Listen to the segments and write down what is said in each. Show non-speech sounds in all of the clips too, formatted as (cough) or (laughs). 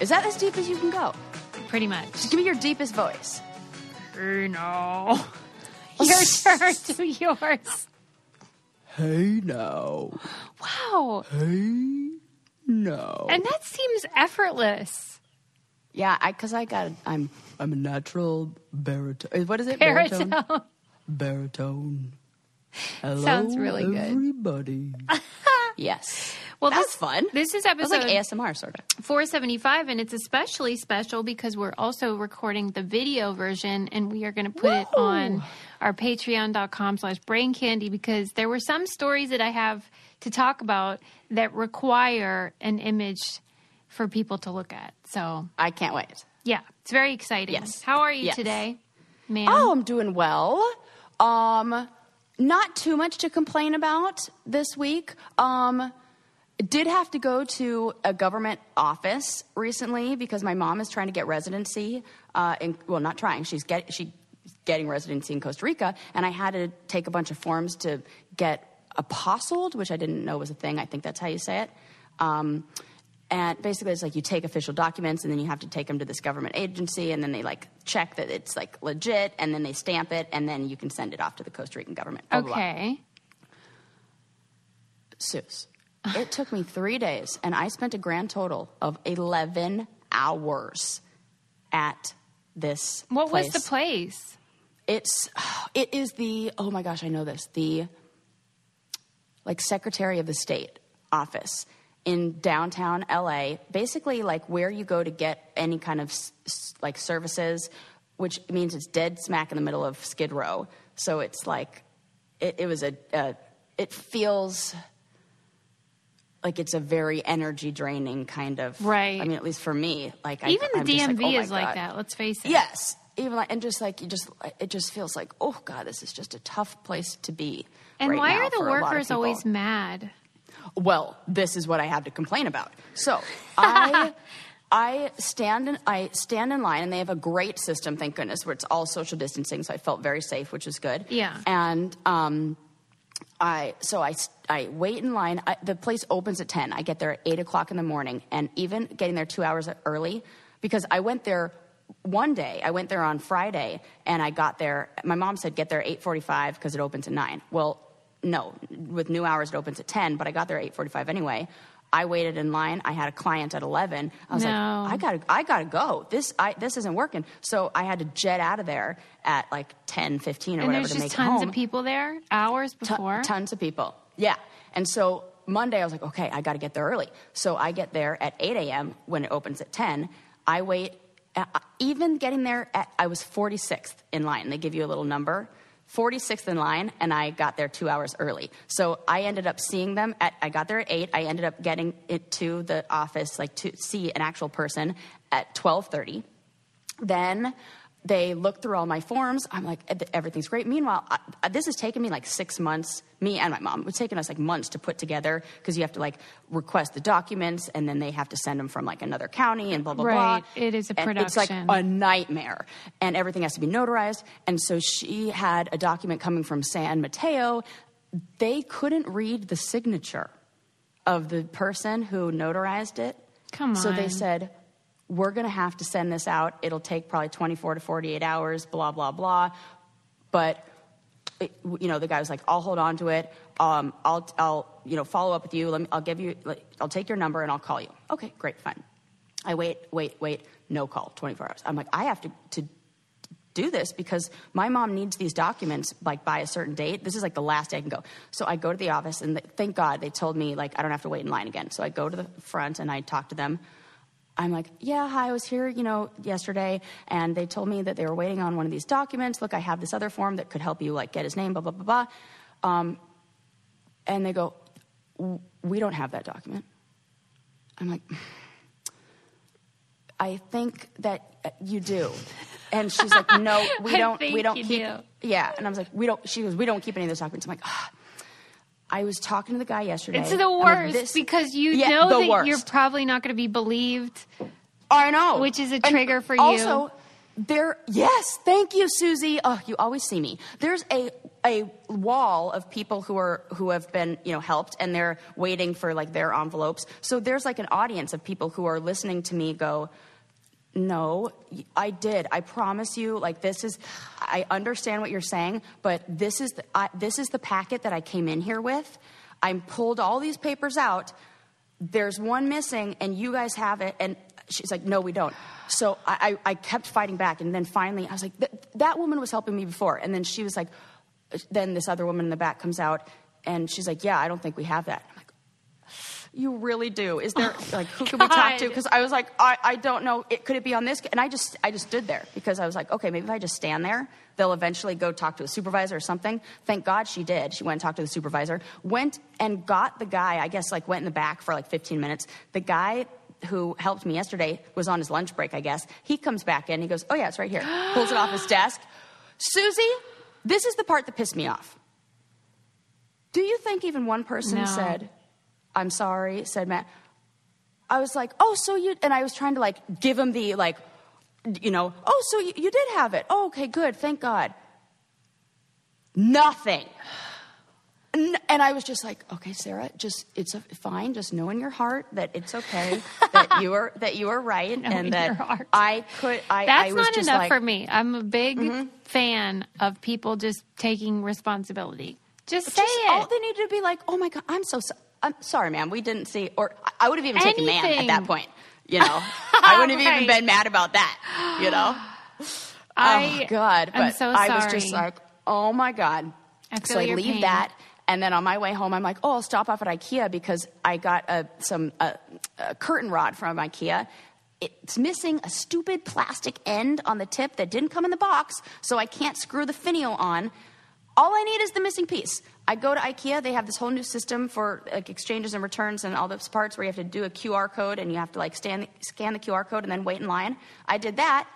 Hey, no. Is that as deep as you can go? Pretty much. Just give me your deepest voice. Hey, no. (laughs) Your turn to yours. Hey now. Wow. Hey no. And that seems effortless. yeah, I because I got I'm I'm a natural baritone. What is it? Baritone. Baritone. (laughs) Baritone. Hello, Sounds really good. everybody. (laughs) yes. Well, That was this fun. This is episode like ASMR sort of. 475, and it's especially special because we're also recording the video version, and we are going to put it on our patreon.com slash brain candy because there were some stories that I have to talk about that require an image for people to look at. So, I can't wait. yeah, it's very exciting. Yes. How are you Yes. today, man? Oh, I'm doing well. Um, not too much to complain about this week. Um, did have to go to a government office recently because my mom is trying to get residency. Uh, in, well, not trying. She's get she getting residency in Costa Rica, and I had to take a bunch of forms to get apostoled, which I didn't know was a thing. I think that's how you say it. Um, and basically, it's like you take official documents and then you have to take them to this government agency, and then they like check that it's like legit, and then they stamp it, and then you can send it off to the Costa Rican government. Blah, blah, blah. okay. Sus, it took me three days, and I spent a grand total of 11 hours at this What place. was the place? It's, it is the, oh my gosh, I know this, the like Secretary of the State office in downtown LA, basically like where you go to get any kind of s- s- like services, which means it's dead smack in the middle of Skid Row. So it's like, it, it was a, uh, it feels like it's a very energy draining kind of Right. I mean, at least for me, like I, Even the I'm just like, DMV oh is like God. that. Let's face it. Yes, even like and just like you just it just feels like oh god, this is just a tough place to be. And right why are the for a lot of workers always mad? Well, this is what I have to complain about. So (laughs) I. I stand in I stand in line and they have a great system, thank goodness, where it's all social distancing, so I felt very safe, which was good. Yeah. And um, I so I I wait in line. I, the place opens at ten. I get there at eight o'clock in the morning, and even getting there two hours early because I went there one day. I went there on Friday, and I got there. My mom said get there at eight forty-five because it opens at nine. Well, no, with new hours it opens at ten, but I got there at eight forty-five anyway. I waited in line. I had a client at eleven. I was No. like, I gotta, I gotta go. This, I, this isn't working. So I had to jet out of there at like ten fifteen or And whatever there's to just make it tons of people there hours before. tons of people. Yeah. And so Monday, I was like, okay, I got to get there early. So I get there at 8 a.m. when it opens at 10. I wait, uh, even getting there, at, I was 46th in line. They give you a little number. 46th in line, and I got there two hours early. So I ended up seeing them at, I got there at 8. I ended up getting it to the office, like to see an actual person at 1230. Then they look through all my forms. I'm like, everything's great. Meanwhile, I, this has taken me like six months, me and my mom. It's taken us like months to put together because you have to like request the documents and then they have to send them from like another county and blah, blah, Right. blah. It is a And It's like a nightmare. And everything has to be notarized. And so she had a document coming from San Mateo. They couldn't read the signature of the person who notarized it. Come on. So they said, we're going to have to send this out. It'll take probably 24 to 48 hours, blah, blah, blah. But, it, you know, the guy was like, I'll hold on to it. Um, I'll, I'll, you know, follow up with you. Let me, I'll give you, I'll take your number and I'll call you. Okay, great, fine. I wait, wait, wait, no call, 24 hours. I'm like, I have to, to do this because my mom needs these documents like by a certain date. This is like the last day I can go. So I go to the office and th- thank God they told me like I don't have to wait in line again. So I go to the front and I talk to them. I'm like, yeah, hi, I was here, you know, yesterday, and they told me that they were waiting on one of these documents. Look, I have this other form that could help you like get his name, blah blah blah blah. Um, and they go, we don't have that document. I'm like, I think that uh, you do. And she's like, no, we (laughs) don't. We don't keep. do. Yeah, and I was like, we don't. She goes, we don't keep any of those documents. I'm like, ah. I was talking to the guy yesterday. It's the like, worst this- because you Yeah, know that worst. you're probably not going to be believed. I know. Which is a And trigger for you. Also, there, yes, thank you, Susie. Oh, you always see me. There's a a wall of people who are who have been you know helped and they're waiting for like their envelopes so there's like an audience of people who are listening to me go no i did. I promise you like this is i understand what you're saying but this is the, I, this is the packet that i came in here with. I pulled all these papers out. There's one missing and you guys have it and she's like no we don't. So i, I, I kept fighting back and then finally i was like that woman was helping me before. And then she was like uh, then this other woman in the back comes out and she's like yeah i don't think we have that. I'm like you really do. Is there Oh like who can we talk to? Because I was like, I, I don't know. It, could it be on this? And I just I just stood there because I was like, okay, maybe if I just stand there, they'll eventually go talk to a supervisor or something. Thank God she did. She went and talked to the supervisor. Went and got the guy. I guess like went in the back for like 15 minutes. The guy who helped me yesterday was on his lunch break. I guess he comes back in. He goes, oh yeah, it's right here. (gasps) Pulls it off his desk. Susie, this is the part that pissed me off. Do you think even one person No. said, I'm sorry, said Matt. I was like, oh, so you, and I was trying to like give him the like, you know, oh, so you, you did have it. Oh, okay, good, thank God. Nothing. And I was just like, okay, Sarah, just it's a, fine. Just know in your heart that it's okay that (laughs) you are that you are right, and that. I could. I, That's I was not enough like, Mm-hmm. for me. I'm a big fan of people just taking responsibility. Just say just, it. All they need to be like, oh my God, I'm so sorry. I'm sorry, ma'am. We didn't see, or I- would have even taken man at that point. You know, (laughs) I wouldn't have Right. even been mad about that. You know. I, oh God! But I'm so I was just like, oh my God. I so I leave pain. that, and then on my way home, I'm like, oh, I'll stop off at IKEA because I got a, some uh, a curtain rod from IKEA. It's missing a stupid plastic end on the tip that didn't come in the box, so I can't screw the finial on. All I need is the missing piece. I go to IKEA. They have this whole new system for like exchanges and returns and all those parts where you have to do a QR code and you have to like scan scan the QR code and then wait in line. I did that.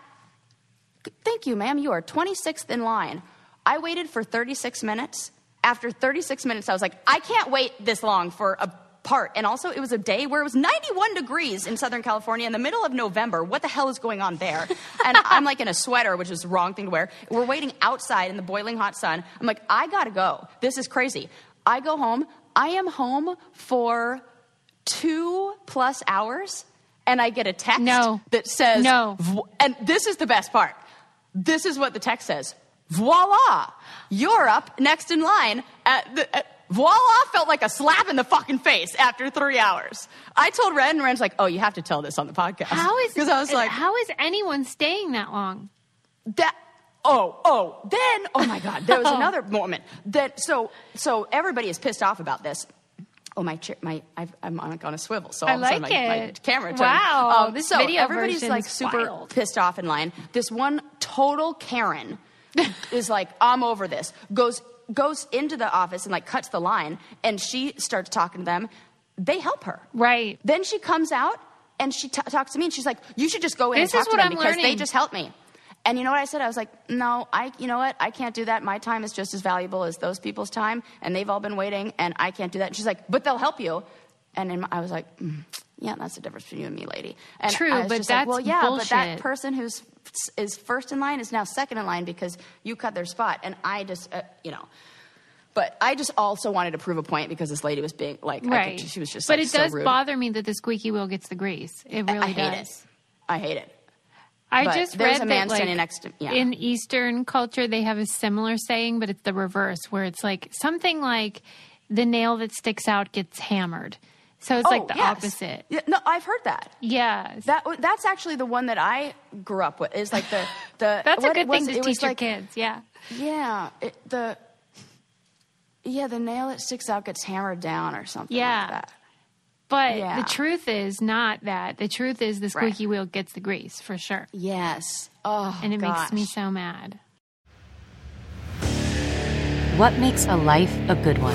Thank you, ma'am. You are 26th in line. I waited for 36 minutes. After 36 minutes, I was like, I can't wait this long for a part. And also, it was a day where it was 91 degrees in Southern California in the middle of November. What the hell is going on there? (laughs) And I'm like in a sweater, which is the wrong thing to wear. We're waiting outside in the boiling hot sun. I'm like, I gotta go. This is crazy. I go home. I am home for two plus hours. And I get a text No. that says, No. And this is the best part. This is what the text says. Voila! You're up next in line at the. At, voila felt like a slap in the fucking face after three hours. I told Ren, and Ren's like, "Oh, you have to tell this on the podcast." how is because I was like, how is anyone staying that long? that oh oh then oh my god there was (laughs) another moment that so so everybody is pissed off about this oh my chair my I've, i'm on, on a swivel so all I of a sudden like my, my it. camera turned. Wow, Um, this so video everybody's like super wild. pissed off in line this one total karen (laughs) is like i'm over this goes goes into the office and like cuts the line and she starts talking to them they help her Right. then she comes out and she t- talks to me and she's like, "You should just go in This and talk to them I'm because they just helped me." And you know what I said? I was like, "No, I. You know what? I can't do that. My time is just as valuable as those people's time, and they've all been waiting, and I can't do that." And she's like, "But they'll help you." And my, I was like, mm, "Yeah, that's the difference between you and me, lady." And True, I but just like, well, yeah, but that person who's is first in line is now second in line because you cut their spot, and I just, uh, you know. But I just also wanted to prove a point because this lady was being like, I Right. could, she was just But like, it so does rude. bother me that the squeaky wheel gets the grease. It really I hate does. it. I hate it. I But just read that, like, to- yeah. in Eastern culture they have a similar saying, but it's the reverse, where it's like something like the nail that sticks out gets hammered. So it's like oh, the Oh, yes. opposite. Yeah, no, I've heard that. Yeah. That oh, that's actually the one that I grew up with. Is like the (laughs) the. That's a what it good was, thing to it teach your like, kids. Yeah. Yeah, it, the. Yeah, the nail that sticks out gets hammered down or something. Yeah. like that. But Yeah. the truth is not that. The truth is the Right. squeaky wheel gets the grease for sure. Yes. Oh, And it makes me so mad. What makes a life a good one?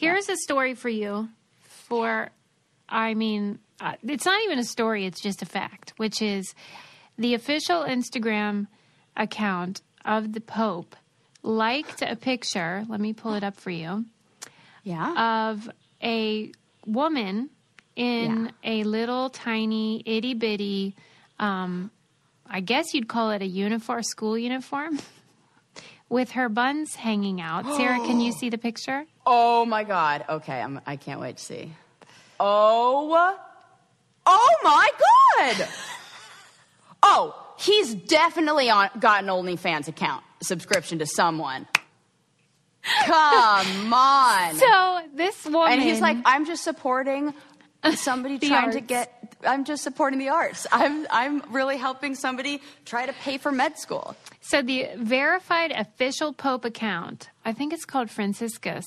Here's a story for you. For, I mean, uh, it's not even a story, it's just a fact, which is the official Instagram account of the Pope liked a picture. Let me pull it up for you. Yeah. Of a woman in Yeah. a little tiny itty bitty, um, I guess you'd call it a uniform, school uniform, (laughs) with her buns hanging out. Sarah, can you (gasps) see the picture? oh my God. Okay, I'm, I can't wait to see. Oh. Oh my God. (laughs) Oh, he's definitely on, got an OnlyFans account subscription to someone. Come (laughs) on. So this woman, and he's like, I'm just supporting somebody (laughs) trying to get. I'm just supporting the arts. I'm I'm really helping somebody try to pay for med school. So the verified official Pope account, I think it's called Franciscus,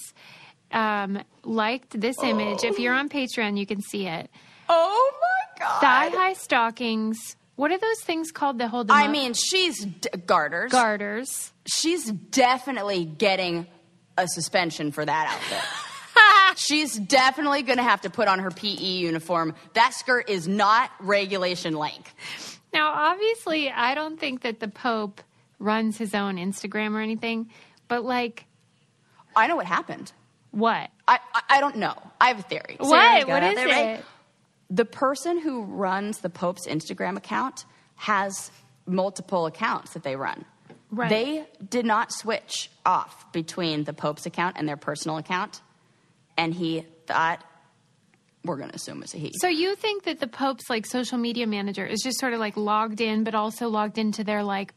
um, liked this image. If you're on Patreon, you can see it. Oh my god! Thigh high stockings. What are those things called that hold them I up? mean, she's d- garters. garters. she's definitely getting a suspension for that outfit. (laughs) she's definitely going to have to put on her PE uniform. That skirt is not regulation length. Now, obviously, I don't think that the Pope runs his own Instagram or anything, but like, I know what happened. what? I, I, I don't know. I have a theory. What? Got What it is there, right? it? The person who runs the Pope's Instagram account has multiple accounts that they run. Right. They did not switch off between the Pope's account and their personal account, and he thought, we're going to assume it's a he. So you think that the Pope's like social media manager is just sort of like logged in, but also logged into their like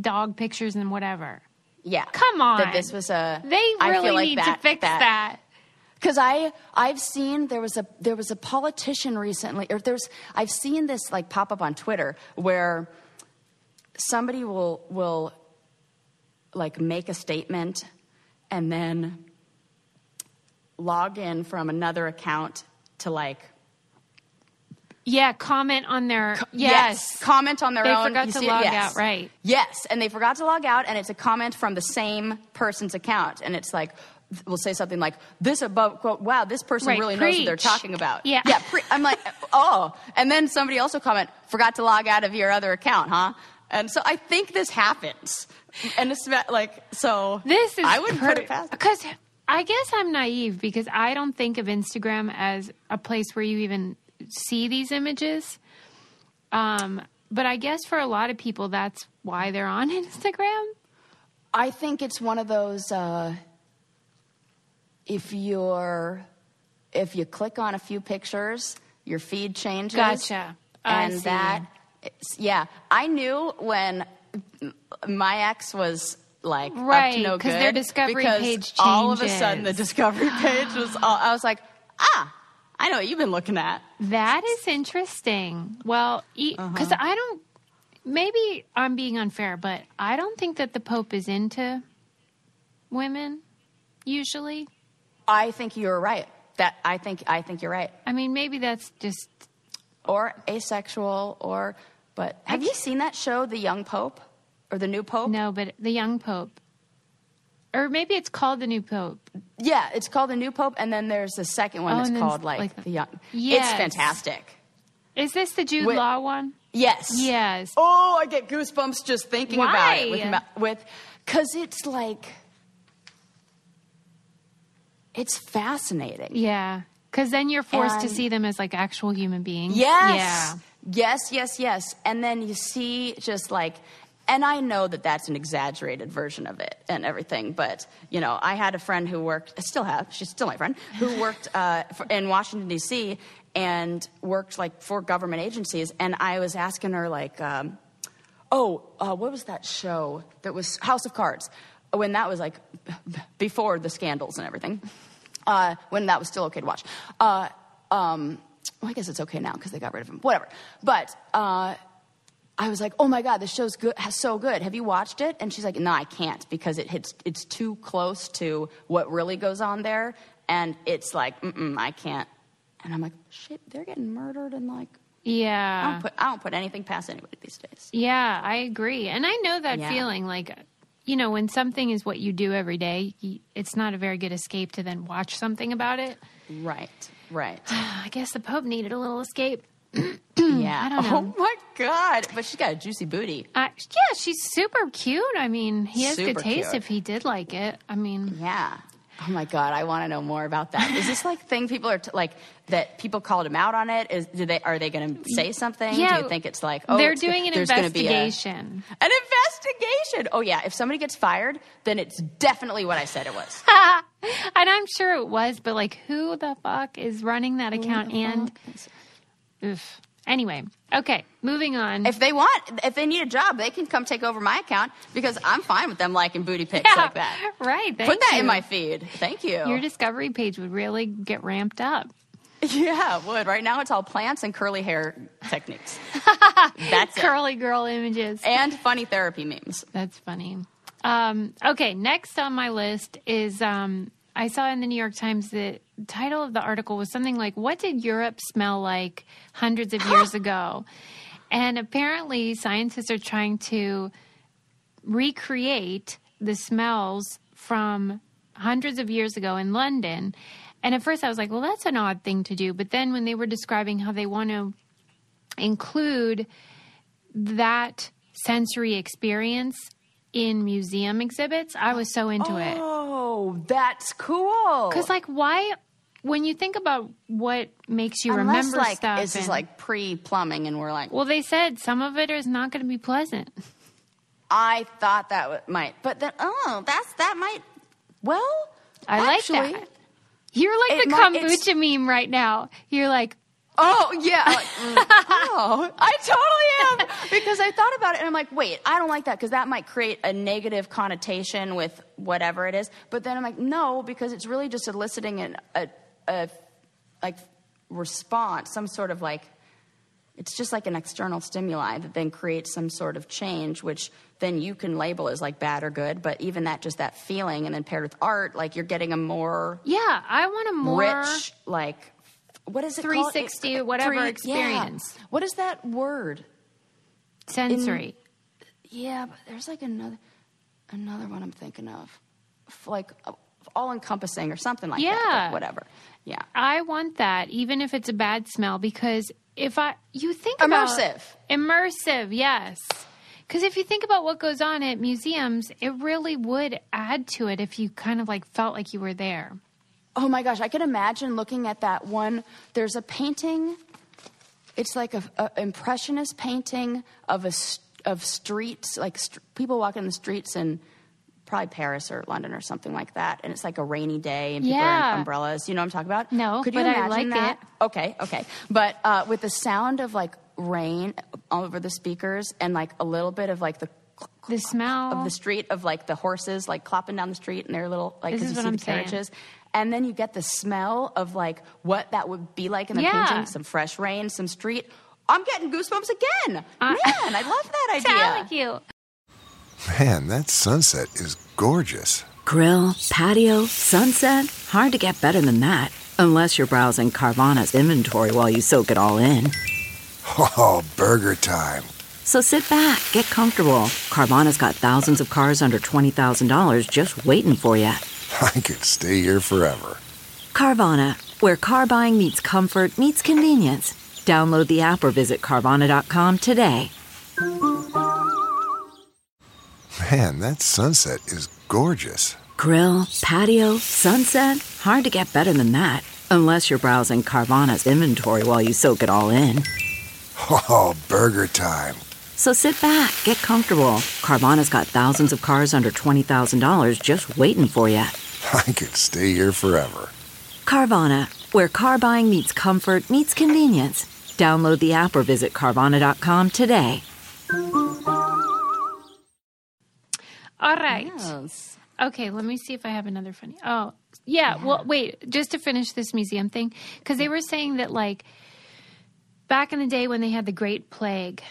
dog pictures and whatever? yeah. Come on. That this was a. They I really feel like need that, to fix that. Because I I've seen there was a there was a politician recently, or there's I've seen this like pop up on Twitter where somebody will will like make a statement and then log in from another account to like Yeah, comment on their yes. comment on their They own. forgot You to see log Yes. out, right. Yes, and they forgot to log out, and it's a comment from the same person's account, and it's like we'll say something like this above quote. Wow, this person Right, really knows what they're talking about. Yeah. yeah. Pre- I'm like, (laughs) oh, and then somebody also comment forgot to log out of your other account, huh? And so I think this happens, and it's like so. This is I wouldn't put it past. because I guess I'm naive because I don't think of Instagram as a place where you even see these images. Um, but I guess for a lot of people, that's why they're on (laughs) Instagram. I think it's one of those. Uh, if you're, if you click on a few pictures, your feed changes. Gotcha. And that, yeah, I knew when my ex was like up Right, to no good their discovery because page All of a sudden, the discovery (gasps) page was. All, I was like, ah, I know what you've been looking at. That is interesting. Well, because I don't. Maybe I'm being unfair, but I don't think that the Pope is into women. Usually, I think you're right. That I think I think you're right. I mean, maybe that's just Or asexual, or but have you seen that show, The Young Pope, or The New Pope? no. But the young Pope, or maybe it's called the new Pope. Yeah, it's called The New Pope, and then there's the second one Oh, that's called like, like- The Young. Yes. It's fantastic. Is this the Jude Wait. Law one? Yes. Yes. Oh, I get goosebumps just thinking about it with Why? with because it's like it's fascinating. Yeah. Because then you're forced to see them as like actual human beings. Yes. Yeah. Yes, yes, yes. And then you see just like, and I know that that's an exaggerated version of it and everything, but you know, I had a friend who worked, I still have, she's still my friend, who (laughs) worked uh, for, in Washington, D.C. and worked like for government agencies. And I was asking her, like, um, oh, uh, what was that show that was House of Cards? When that was like (laughs) before the scandals and everything. uh, when that was still okay to watch. Uh, um, well, I guess it's okay now because they got rid of him. Whatever. But uh, I was like, oh my god, this show's good, so good. Have you watched it? And she's like, no, I can't because it hits, it's too close to what really goes on there, and it's like, mm I can't. And I'm like, shit, they're getting murdered and like. I Yeah. don't, put, I don't put anything past anybody these days. Yeah, I agree. And I know that Yeah. feeling like, you know, when something is what you do every day, it's not a very good escape to then watch something about it. Right, right. (sighs) I guess the Pope needed a little escape. Yeah. I don't know. Oh my god! But she's got a juicy booty. Uh, yeah, she's super cute. I mean, he has Super good taste cute. if he did like it. I mean, Yeah. Oh my god, I want to know more about that. Is this like thing people are t- like that? People called him out on it. Is do they are they going to say something? Yeah, do you think it's like oh, they're it's doing an there's gonna be a- investigation. an investigation. Oh yeah, if somebody gets fired, then it's definitely what I said it was. (laughs) and I'm sure it was, but like, who the fuck is running that account? And oof. anyway, okay, moving on. If they want, if they need a job, they can come take over my account because I'm fine with them liking booty pics Yeah, like that. right? Put that you. in my feed. Thank you. Your discovery page would really get ramped up. (laughs) yeah, it would. Right now it's all plants and curly hair techniques. (laughs) That's it. Curly girl images. And funny therapy memes. That's funny. Um, okay, next on my list is um, I saw in the New York Times the title of the article was something like "What did Europe smell like hundreds of years (laughs) ago?" And apparently, scientists are trying to recreate the smells from hundreds of years ago in London. And at first, I was like, "Well, that's an odd thing to do." But then, when they were describing how they want to include that sensory experience in museum exhibits, I was so into it. Oh, that's cool. Because, like, why, when you think about what makes you Unless, remember like, stuff, this is like pre plumbing, and we're like, well, they said some of it is not going to be pleasant. I thought that w- might, but then, oh, that's that might. Well, I actually, like that. You're like the might- kombucha meme right now. You're like, Oh yeah. Like, mm, (laughs) oh, I totally am because I thought about it and I'm like, wait, I don't like that because that might create a negative connotation with whatever it is. But then I'm like, no, because it's really just eliciting an, a, a like response, some sort of like. It's just like an external stimuli that then creates some sort of change, which then you can label as like bad or good. But even that, just that feeling, and then paired with art, like you're getting a more yeah, I want a more. rich, like what is it? 360 It- whatever yeah. experience. What is that word? sensory. Yeah, but there's like another another one I'm thinking of, like uh, all encompassing or something like that. Yeah. but Whatever. Yeah. I want that, even if it's a bad smell, because if I you think about Immersive. immersive, yes. Because if you think about what goes on at museums, it really would add to it if you kind of like felt like you were there. Oh my gosh, I can imagine looking at that one. There's a painting. It's like a, a impressionist painting of a of streets, like st- people walking the streets in probably Paris or London or something like that. And it's like a rainy day and people are Yeah. in umbrellas. You know what I'm talking about? No, Could you but I imagine like that? it. Okay, okay. But uh, with the sound of like rain all over the speakers and like a little bit of like the The smell of the street of like the horses like clopping down the street and their little like This is you what see I'm the saying. Carriages and then you get the smell of like what that would be like in the Yeah. painting some fresh rain some street i'm getting goosebumps again I- man i love that (laughs) idea Thank you. Man, that sunset is gorgeous. Grill, patio, sunset. Hard to get better than that. Unless you're browsing Carvana's inventory while you soak it all in. Oh, burger time. So sit back, get comfortable. Carvana's got thousands of cars under $20,000 just waiting for you. (laughs) I could stay here forever. Carvana, where car buying meets comfort, meets convenience. Download the app or visit Carvana.com today. Man, that sunset is gorgeous. Grill, patio, sunset. Hard to get better than that. Unless you're browsing Carvana's inventory while you soak it all in. (laughs) Oh, burger time. So sit back, get comfortable. Carvana's got thousands of cars under $20,000 just waiting for you. (laughs) I could stay here forever. Carvana, where car buying meets comfort, meets convenience. Download the app or visit Carvana.com today. All right. Yes. Okay, let me see if I have another funny. Oh, Yeah, well, wait, just to finish this museum thing, because they were saying that, like, back in the day when they had the Great Plague,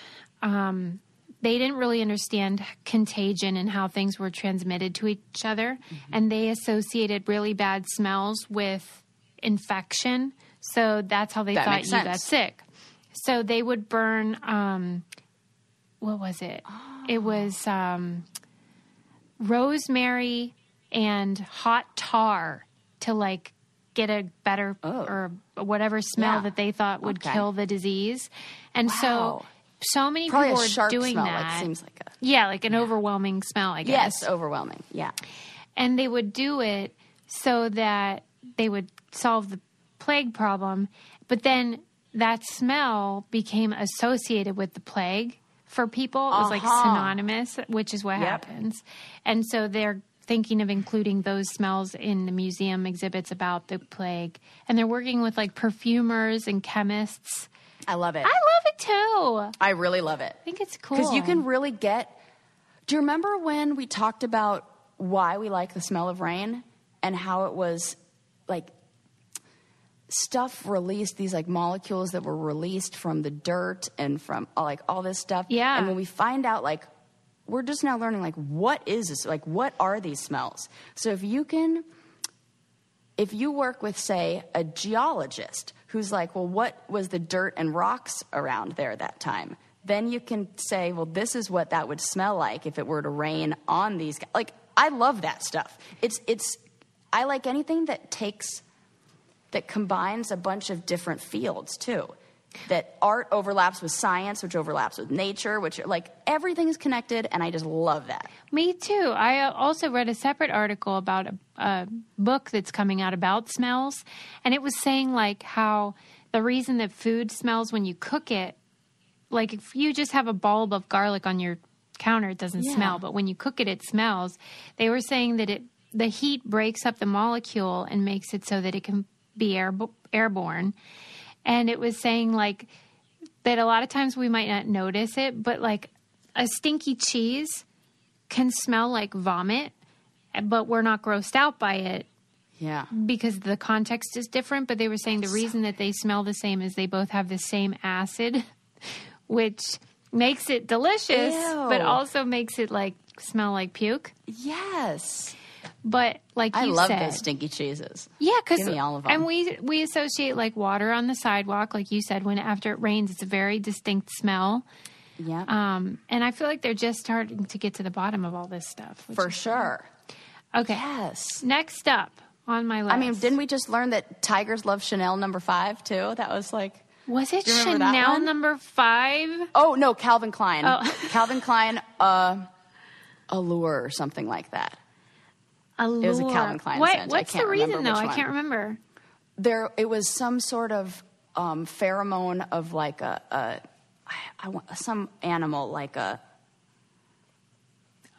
um, they didn't really understand contagion and how things were transmitted to each other. And they associated really bad smells with infection. So that's how they That thought you got sick. So they would burn, um, what was it? It was um, rosemary and hot tar to like get a better or whatever smell Oh. Yeah. that they thought would Okay. kill the disease. And Wow. so many Probably people a were sharp doing smell. that. Like, seems like a yeah, like an overwhelming smell, I guess. yes, overwhelming. Yeah. And they would do it so that they would solve the plague problem. But then that smell became associated with the plague for people. It was like Uh-huh. synonymous, which is what Yep. happens. And so they're thinking of including those smells in the museum exhibits about the plague. And they're working with like perfumers and chemists. I love it. I love it too. I really love it. I think it's cool. Because you can really get. Do you remember when we talked about why we like the smell of rain and how it was like stuff released, these like molecules that were released from the dirt and from like all this stuff? Yeah. And when we find out, like, we're just now learning, like, what is this? Like, what are these smells? So if you can if you work with, say, a geologist who's like, well, what was the dirt and rocks around there that time? Then you can say, well, this is what that would smell like if it were to rain on these. guys. Like, I love that stuff. It's, it's, I like anything that takes, that combines a bunch of different fields too. That art overlaps with science, which overlaps with nature, which like everything is connected, and I just love that. Me too. I uh, also read a separate article about a, a book that's coming out about smells, and it was saying like how the reason that food smells when you cook it, like if you just have a bulb of garlic on your counter, it doesn't Yeah. smell, but when you cook it, it smells. They were saying that it the heat breaks up the molecule and makes it so that it can be air, airborne, and it was saying like that a lot of times we might not notice it, but like a stinky cheese can smell like vomit, but we're not grossed out by it Yeah. because the context is different. But they were saying the reason that they smell the same is they both have the same acid, (laughs) which makes it delicious, but also makes it like smell like puke. Yes. But like I love said, those stinky cheeses. yeah, because Give me all of 'em. and we we associate like water on the sidewalk, like you said, when after it rains, it's a very distinct smell. Yeah. Um, and I feel like they're just starting to get to the bottom of all this stuff. For sure. Okay. Yes. Next up on my list. I mean, didn't we just learn that tigers love Chanel number five too? That was like, was it do you remember that Chanel number five? oh no, Calvin Klein. Oh. Calvin Klein, uh, Allure or something like that. Allure. was a Calvin Klein What, scent. I What's can't the reason though? I can't remember. There, it was some sort of um, pheromone of like a, a I, I want some animal like a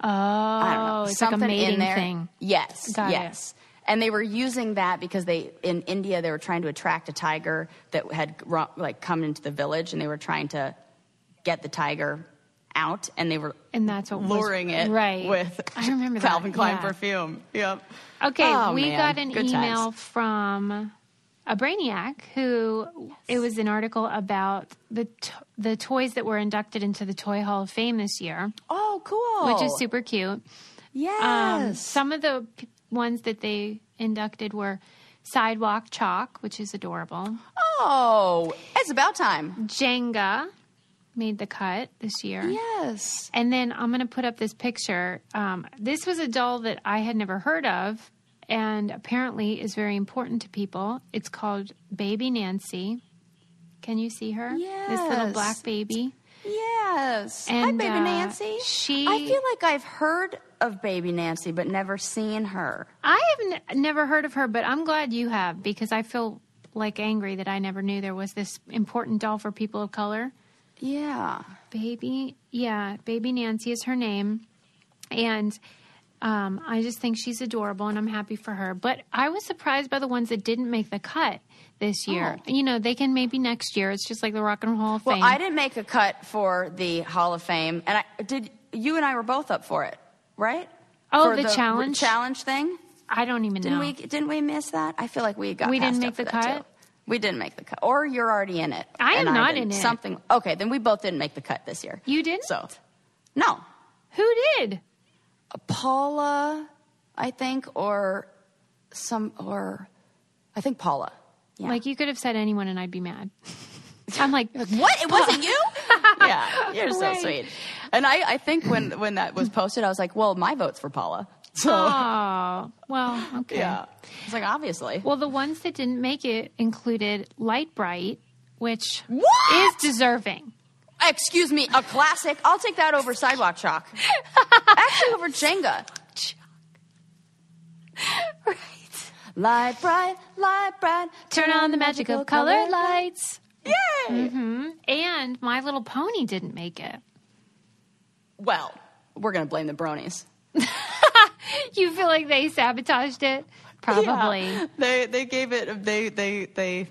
Oh, I don't know it's like a something mating in there. thing. Yes, Got it. yes. And they were using that because they in India they were trying to attract a tiger that had like come into the village, and they were trying to get the tiger out, and they were And that's what was- luring it right. with (laughs) I remember that, Calvin Klein yeah. perfume. Yep. Okay, Oh, we man. got an Good email times. from a brainiac who it was an article about the t- the toys that were inducted into the Toy Hall of Fame this year, Oh, cool. which is super cute. Yes. Um, some of the p- ones that they inducted were Sidewalk Chalk, which is adorable. oh, it's about time. Jenga made the cut this year. Yes. And then I'm going to put up this picture. Um, this was a doll that I had never heard of and apparently is very important to people. It's called Baby Nancy. Can you see her? Yes. This little black baby. Yes. Hi, baby uh, Nancy. she- I feel like I've heard of baby Nancy, but never seen her. I have n- never heard of her, but I'm glad you have because I feel like angry that I never knew there was this important doll for people of color. Yeah. Baby, yeah, Baby Nancy is her name. And um, I just think she's adorable and I'm happy for her. But I was surprised by the ones that didn't make the cut this year. Oh. You know, they can maybe next year. It's just like the Rock and Roll Hall of Well, Fame. I didn't make a cut for the Hall of Fame, and I did. You and I were both up for it, right? Oh, For the challenge? challenge thing. I don't even Didn't know. we? Didn't we miss that? I feel like we got. We didn't make the cut? too. We didn't make the cut, or you're already in it. I am not didn't. in it. Something. Okay, then we both didn't make the cut this year. You didn't? So, no, Who did? Paula, I think, or some, or I think Paula. Yeah. Like you could have said anyone and I'd be mad. (laughs) I'm like, What? It wasn't you? (laughs) yeah, you're so Right. sweet. And I, I think when when that was posted, I was like, well, my vote's for Paula. (laughs) So oh, well, okay. yeah, it's like obviously. Well, the ones that didn't make it included Lite-Brite, which What? is deserving. Excuse me, a classic. I'll take that over Sidewalk Chalk. (laughs) Actually, over Jenga. Right. Lite-Brite, light bright. Turn on the magic of color lights. Yay! Mm-hmm. And My Little Pony didn't make it. Well, we're gonna blame the bronies. (laughs) (laughs) You feel like they sabotaged it? Probably. Yeah. They they gave it. They they they.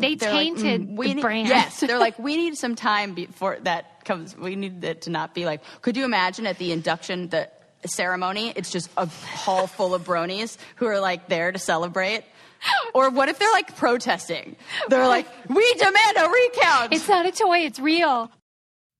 They they're like, tainted mm, we the need- brand. Yes, (laughs) they're like we need some time before that comes. We need it to not be like. Could you imagine at the induction the ceremony? It's just a hall full of bronies who are like there to celebrate. Or what if they're like protesting? They're like, we demand a recount. It's not a toy, it's real.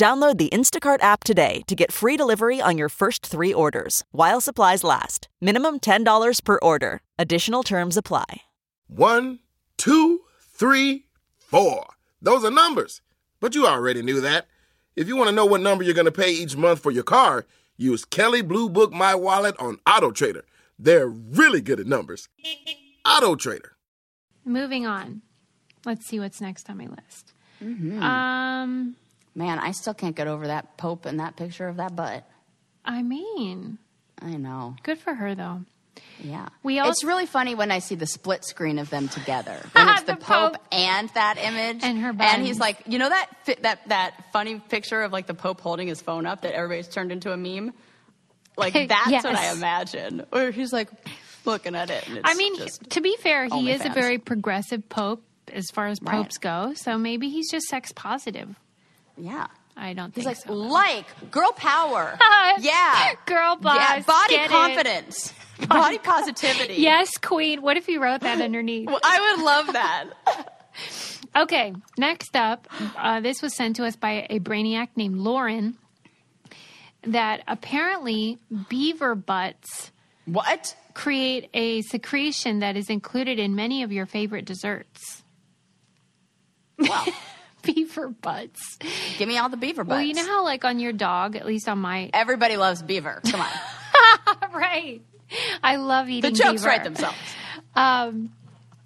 Download the Instacart app today to get free delivery on your first three orders while supplies last. Minimum $10 per order. Additional terms apply. One, two, three, four. Those are numbers. But you already knew that. If you want to know what number you're going to pay each month for your car, use Kelley Blue Book My Wallet on Auto Trader. They're really good at numbers. Auto Trader. Moving on. Let's see what's next on my list. Mm-hmm. Um, Man, I still can't get over that Pope and that picture of that butt. I mean, I know. good for her though. Yeah. We it's really funny when I see the split screen of them together. (laughs) When it's the, The Pope, Pope. and that image. And her And he's like, you know that that that funny picture of like the Pope holding his phone up that everybody's turned into a meme? Like (laughs) that's what I imagine. Or he's like looking at it. And it's I mean, to be fair, he is a very progressive pope as far as Right. popes go. So maybe he's just sex positive. Yeah. I don't He's think like, so. like, girl power. (laughs) yeah. Girl boss. Yeah, body get it. confidence. (laughs) Body positivity. Yes, queen. What if you wrote that (laughs) underneath? Well, I would love that. Okay, next up, uh, this was sent to us by a brainiac named Lauren. That apparently beaver butts what? create a secretion that is included in many of your favorite desserts. Wow. (laughs) Beaver butts. Give me all the beaver butts. Well, you know how, like, on your dog, at least on my. (laughs) Everybody loves beaver. Come on. (laughs) right. I love eating the jokes beaver. write themselves. Um,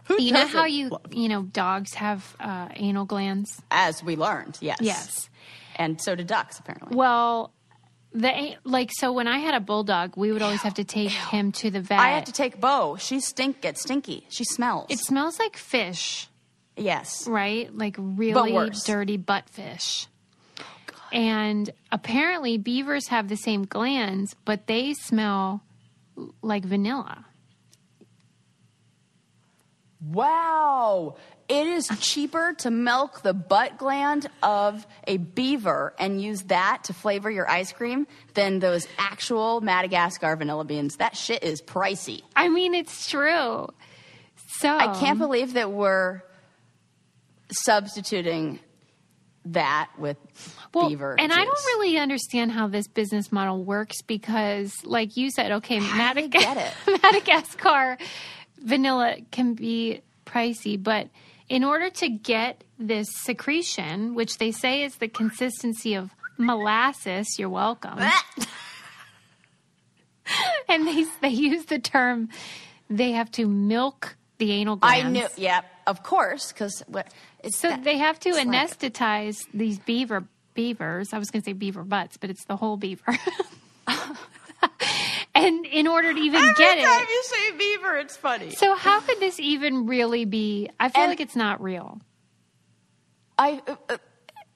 Who you know how you, love- you know, dogs have uh, anal glands? As we learned, yes. Yes. And so do ducks, apparently. Well, the like so when I had a bulldog, we would always have to take him to the vet. I had to take Bo. She stink gets stinky. She smells. it smells like fish, yes. right? Like really worse. dirty butt fish. and apparently beavers have the same glands, but they smell like vanilla. Wow. It is cheaper to milk the butt gland of a beaver and use that to flavor your ice cream than those actual Madagascar vanilla beans. That shit is pricey. I mean, it's true. So I can't believe that we're substituting that with well, beaver. and I don't really understand how this business model works because, like you said, okay, Madagascar, get it? (laughs) Madagascar vanilla can be pricey, but in order to get this secretion, which they say is the consistency of molasses, you're welcome. (laughs) and they they use the term they have to milk the anal glands. I knew. Yeah, of course, because it's So that- they have to it's like- anesthetize these beaver beavers. I was going to say beaver butts, but it's the whole beaver. (laughs) And in order to even Every get it, every time you say beaver, it's funny. So how could this even really be? I feel And- like it's not real. I uh, uh,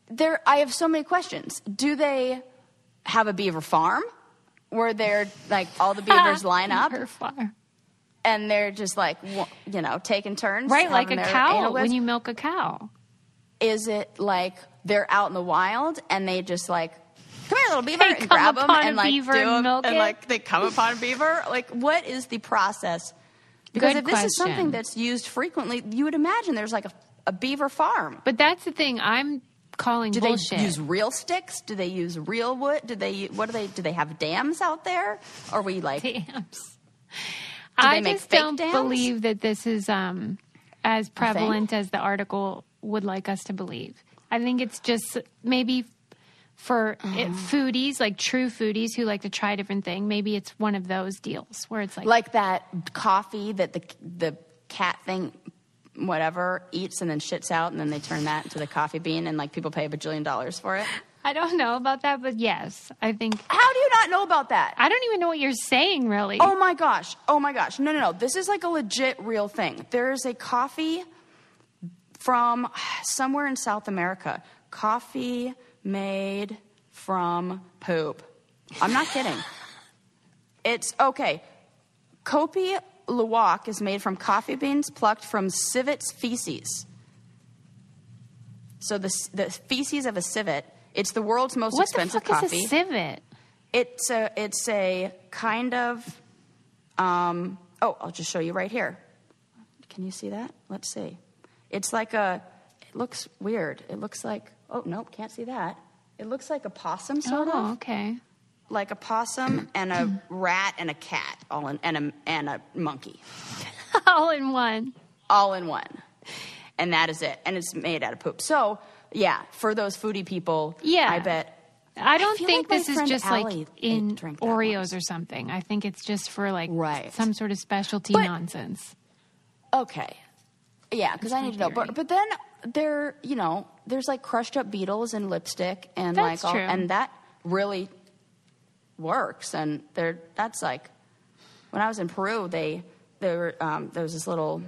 there I have so many questions. Do they have a beaver farm where they're like all the (laughs) beavers line up Beaver farm. And they're just like you know taking turns, Right, like a cow when you milk a cow. Is it like they're out in the wild and they just like come here, little beaver, They and grab them and like beaver do and 'em, milk and like they come upon a beaver? Like what is the process? Because Good if this is something that's used frequently, you would imagine there's like a, a beaver farm. But that's the thing. I'm calling Do bullshit. they use real sticks? Do they use real wood? Do they what do they do they have dams out there? Or we like dams. I just fake don't believe that this is um, as prevalent as the article would like us to believe. I think it's just maybe for it, foodies, like true foodies who like to try different thing. Maybe it's one of those deals where it's like, like that coffee that the the cat thing whatever eats and then shits out and then they turn that into the coffee bean and like people pay a bajillion dollars for it. I don't know about that, but yes, I think How do you not know about that? I don't even know what you're saying really. Oh my gosh. Oh my gosh. No, no, no. This is like a legit real thing. There is a coffee from somewhere in South America. Coffee made from poop. I'm not kidding. (laughs) It's okay. Kopi Luwak is made from coffee beans plucked from civet's feces. So the, the feces of a civet, it's the world's most what the expensive fuck coffee. is a civet? It's a it's a kind of um, oh I'll just show you right here. Can you see that? Let's see. It's like a. It looks weird. It looks like oh nope can't see that. It looks like a possum sort Oh, of okay. like a possum and a (clears throat) rat and a cat all in and a and a monkey (laughs) All in one. all in one, and that is it. And it's made out of poop. So yeah, for those foodie people, Yeah. I bet. I don't feel think like this is just Allie like in Oreos or something. I think it's just for like Right. some sort of specialty But- nonsense. Okay. Yeah, because I need to know. But but then there, you know, there's like crushed up beetles and lipstick and That's like all, and that really works. And there, that's like when I was in Peru, they there um, there was this little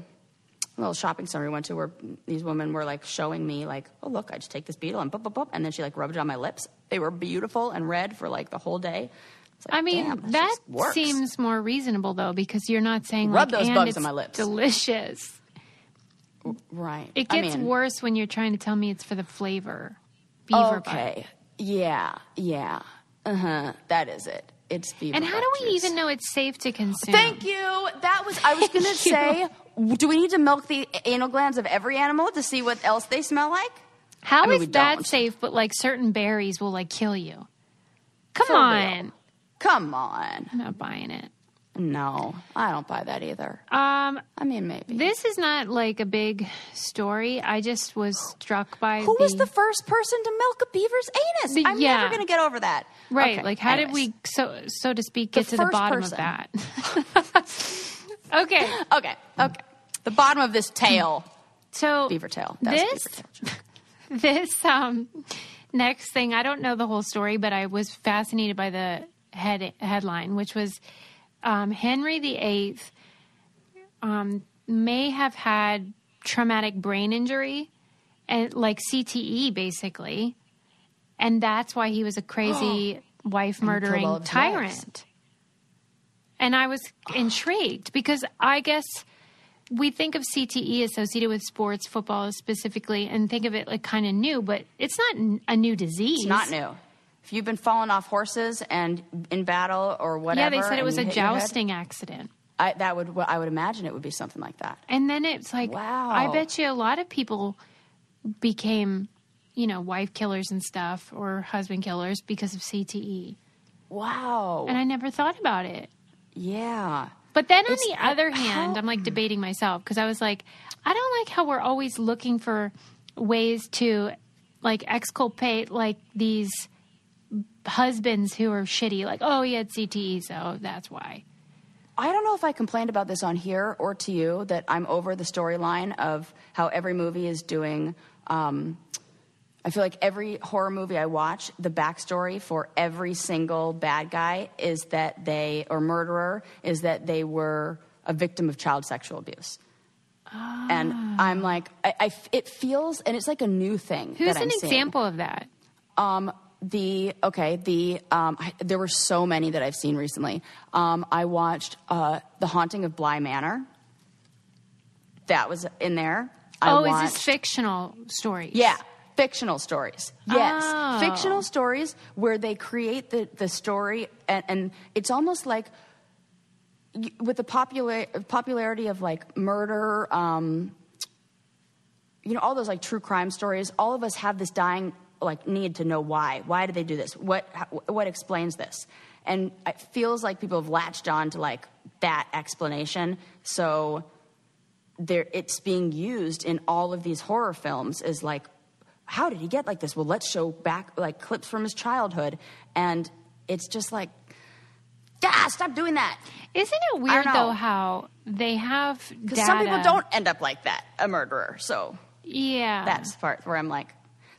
little shopping center we went to where these women were like showing me like, oh look, I just take this beetle and boop boop boop, and then she like rubbed it on my lips. They were beautiful and red for like the whole day. It's like, I mean, that seems more reasonable though, because you're not saying Rub like, those and bugs on my lips." delicious. right. It I gets mean, worse when you're trying to tell me it's for the flavor. Beaver butt. Okay. Yeah, yeah. Uh huh. That is it. It's beaver. And how do we juice. even know it's safe to consume? Thank you. That was. I was (laughs) going to say. Do we need to milk the anal glands of every animal to see what else they smell like? How I mean, is that don't. safe? But like certain berries will like kill you. Come For real. on, Come on. I'm not buying it. No, I don't buy that either. Um, I mean, maybe. This is not like a big story. I just was struck by Who was the first person to milk a beaver's anus? The- I'm yeah. never going to get over that. right. Okay, like, how did we, so so to speak, The get to the bottom person. of that? (laughs) (laughs) okay, Okay. Okay. The bottom of this tail, (laughs) so beaver tail. That's this beaver tail. (laughs) (laughs) this um next thing i don't know the whole story but i was fascinated by the head headline which was um, henry viii um, may have had traumatic brain injury and like cte basically and that's why he was a crazy (gasps) wife murdering tyrant and i was intrigued because i guess we think of CTE associated with sports, football specifically, and think of it like kind of new, but it's not a new disease. It's not new. If you've been falling off horses and in battle or whatever, Yeah, they said it was a your head, jousting accident. I, that would I would imagine it would be something like that. And then it's like, Wow. I bet you a lot of people became, you know, wife killers and stuff or husband killers because of CTE. Wow. And I never thought about it. Yeah. But then on It's- the other how- hand, I'm like debating myself because I was like, I don't like how we're always looking for ways to like exculpate like these husbands who are shitty. Like, oh, he had CTE, so that's why. I don't know if I complained about this on here or to you that I'm over the storyline of how every movie is doing um, I feel like every horror movie I watch, the backstory for every single bad guy is that they, or murderer, is that they were a victim of child sexual abuse. And I'm like, I, I it feels, and it's like a new thing. Who's an seeing. example of that? Um, the okay, the um, I, there were so many that I've seen recently. Um, I watched uh, The Haunting of Bly Manor. That was in there. I oh, watched, is this fictional stories? Yeah, fictional stories. Yes, Oh. fictional stories where they create the the story, and, and it's almost like with the popular popularity of like murder. Um, you know all those like true crime stories all of us have this dying like need to know why why did they do this what what explains this and it feels like people have latched on to like that explanation so there it's being used in all of these horror films as like how did he get like this well let's show back like clips from his childhood and it's just like ah stop doing that Isn't it weird though how they have because some people don't end up like that a murderer so Yeah, that's the part where I'm like,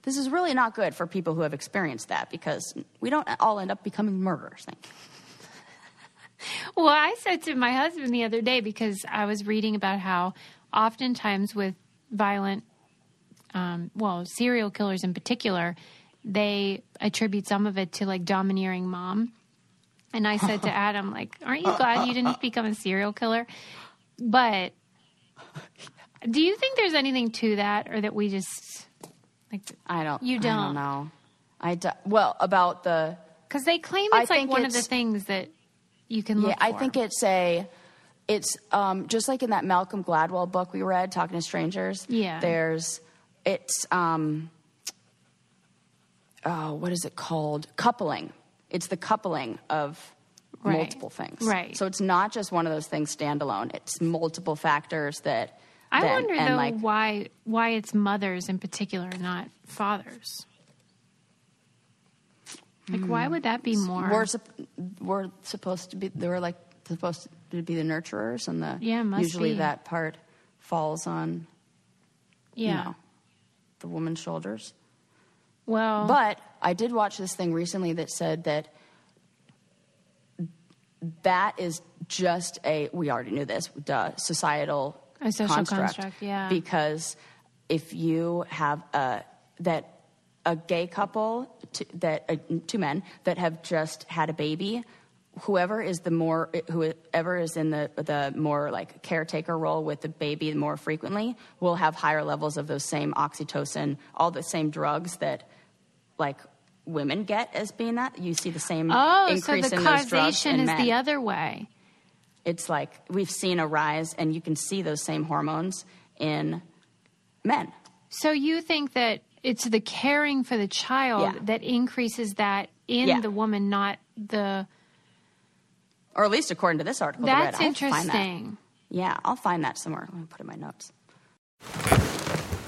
this is really not good for people who have experienced that because we don't all end up becoming murderers. Thank (laughs) you. Well, I said to my husband the other day because I was reading about how oftentimes with violent, um, well, serial killers in particular, they attribute some of it to like domineering mom. And I said to (laughs) Adam, like, aren't you glad you didn't become a serial killer? But do you think there's anything to that, or that we just like I don't. You I don't. don't know. I do, well about the because they claim I it's like think one of the things that you can look yeah. I think it's a. It's um, just like in that Malcolm Gladwell book we read, Talking to Strangers. Yeah. There's it's um. Oh, what is it called? Coupling. It's the coupling of Right. multiple things. Right. So it's not just one of those things standalone. It's multiple factors that. I then- wonder though like, why why it's mothers in particular, not fathers. Like, why would that be more? We're, we're supposed to be, they were like supposed to be the nurturers, and the Yeah, usually be. that part falls on yeah. you know, the woman's shoulders. Well, But I did watch this thing recently that said that that is just a, we already knew this, duh, societal A social construct. construct, yeah. Because if you have a, that a gay couple, t- that uh, two men that have just had a baby, whoever is the more, whoever is in the the more like caretaker role with the baby more frequently will have higher levels of those same oxytocin, all the same drugs that like women get as being that. You see the same oh, so the in those drugs causation in is men the other way. it's like we've seen a rise and you can see those same hormones in men So you think that it's the caring for the child Yeah. that increases that in Yeah. the woman, not the. Or at least according to this article that I read. That's I have find that. interesting. yeah i'll find that somewhere let me put it in my notes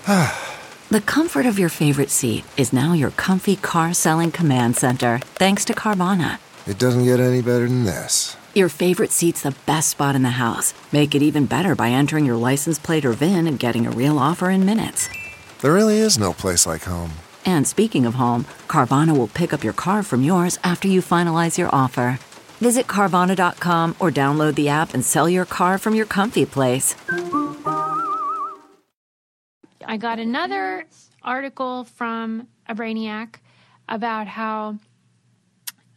(sighs) The comfort of your favorite seat is now your comfy car selling command center, thanks to Carvana. It doesn't get any better than this. Your favorite seat's the best spot in the house. Make it even better by entering your license plate or VIN and getting a real offer in minutes. There really is no place like home. And speaking of home, Carvana will pick up your car from yours after you finalize your offer. Visit Carvana.com or download the app and sell your car from your comfy place. I got another article from a Brainiac about how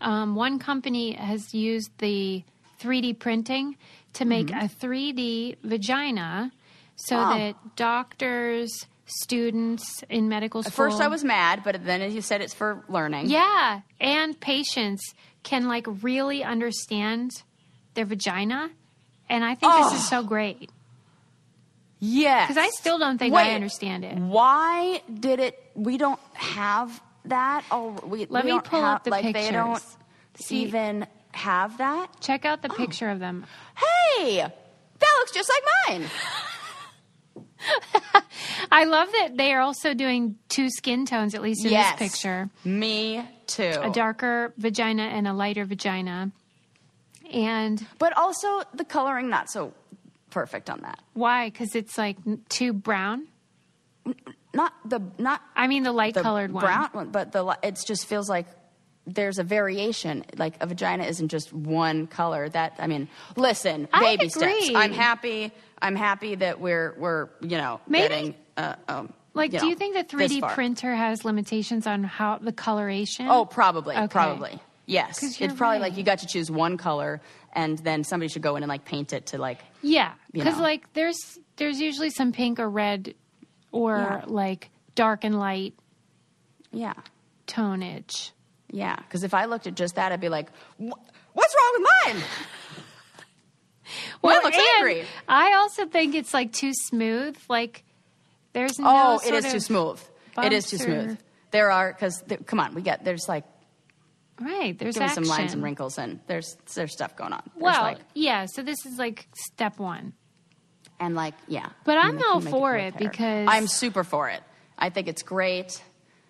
um, one company has used the 3D printing to make a 3D vagina so Oh. that doctors, students in medical school. at first i was mad but then as you said it's for learning Yeah, and patients can like really understand their vagina. And I think this is so great yes because I still don't think Wait, I understand it. why did it we don't have that oh we Let we me pull have, up the like they don't See- even have that Check out the (gasps) picture of them. hey that looks just like mine (laughs) (laughs) I love that they are also doing two skin tones, at least in yes this picture me too a darker vagina and a lighter vagina. And But also the coloring not so perfect on that. why? Because it's like too brown. not the not I mean the light the colored one. brown one, but the it just feels like there's a variation. Like a vagina isn't just one color. That I mean, listen, I baby steps. I'm happy. I'm happy that we're we're you know Maybe- getting uh, um, Like, you do know, you think the 3D printer has limitations on how the coloration? Oh, probably, Okay. probably. Yes, it's probably right. like you got to choose one color, and then somebody should go in and like paint it to like Yeah, because like there's there's usually some pink or red or Yeah. like dark and light yeah, tonage. Yeah. Because if I looked at just that, I'd be like, "What's wrong with mine?" Mine looks angry. I also think it's like too smooth. Like there's no. Oh, it is too smooth. It is too or- smooth. There are because come on, we get there's like Right, there's me some lines and wrinkles, and there's there's stuff going on. There's Well, like, yeah. So this is like step one. and like yeah. But I'm all for with it because- I'm super for it. I think it's great.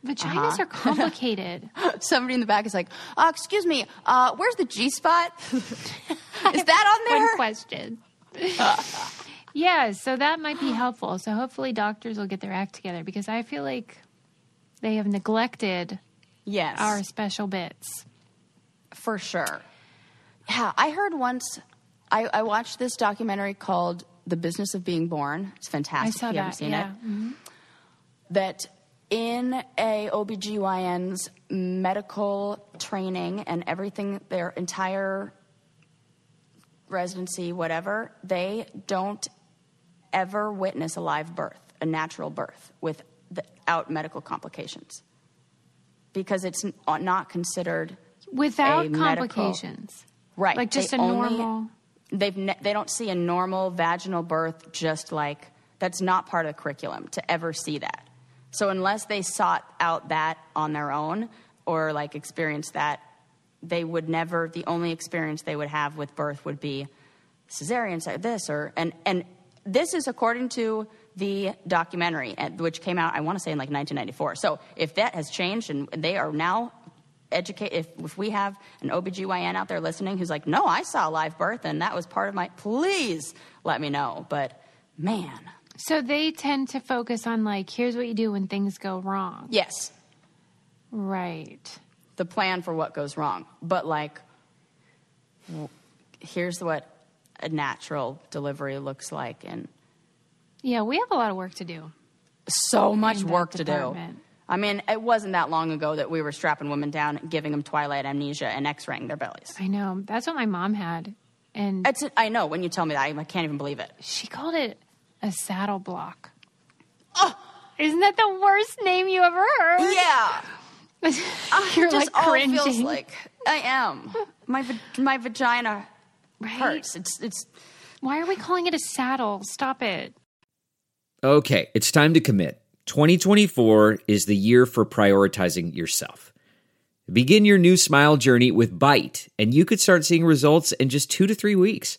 Vaginas Uh-huh. are complicated. (laughs) Somebody in the back is like, uh, "Excuse me, uh, where's the G spot? (laughs) is that on One there?" question. (laughs) yeah, so that might be helpful. So hopefully doctors will get their act together because I feel like they have neglected Yes, our special bits. for sure. Yeah, I heard once. I, I watched this documentary called "The Business of Being Born." It's fantastic. I saw if you haven't that. seen Yeah. it. Mhm. that in a OBGYN's medical training and everything, their entire residency, whatever, they don't ever witness a live birth, a natural birth, without medical complications. Because it's not considered Without a medical- complications. Right. Like just They a only- normal. They've ne- they don't see a normal vaginal birth just like that's not part of the curriculum to ever see that. So unless they sought out that on their own or like experienced that, they would never. The only experience they would have with birth would be cesarean, this or and and this is according to the documentary, which came out I want to say in like 1994. So if that has changed and they are now educate if, if we have an OBGYN out there listening who's like, no, I saw live birth and that was part of my, please let me know. But man, So they tend to focus on like, here's what you do when things go wrong. yes, Right. the plan for what goes wrong. But like, here's what a natural delivery looks like and Yeah, we have a lot of work to do. so much work to do. I mean, it wasn't that long ago that we were strapping women down, giving them twilight amnesia and x-raying their bellies. I know. That's what my mom had. And It's, I know when you tell me that, I, I can't even believe it. she called it a saddle block. Oh, Isn't that the worst name you ever heard? Yeah. (laughs) Ah, You're it like just all cringing. feels like I am. My va- my vagina right? hurts. It's it's Why are we calling it a saddle? Stop it. Okay, it's time to commit. 2024 is the year for prioritizing yourself. Begin your new smile journey with Byte, and you could start seeing results in just two to three weeks.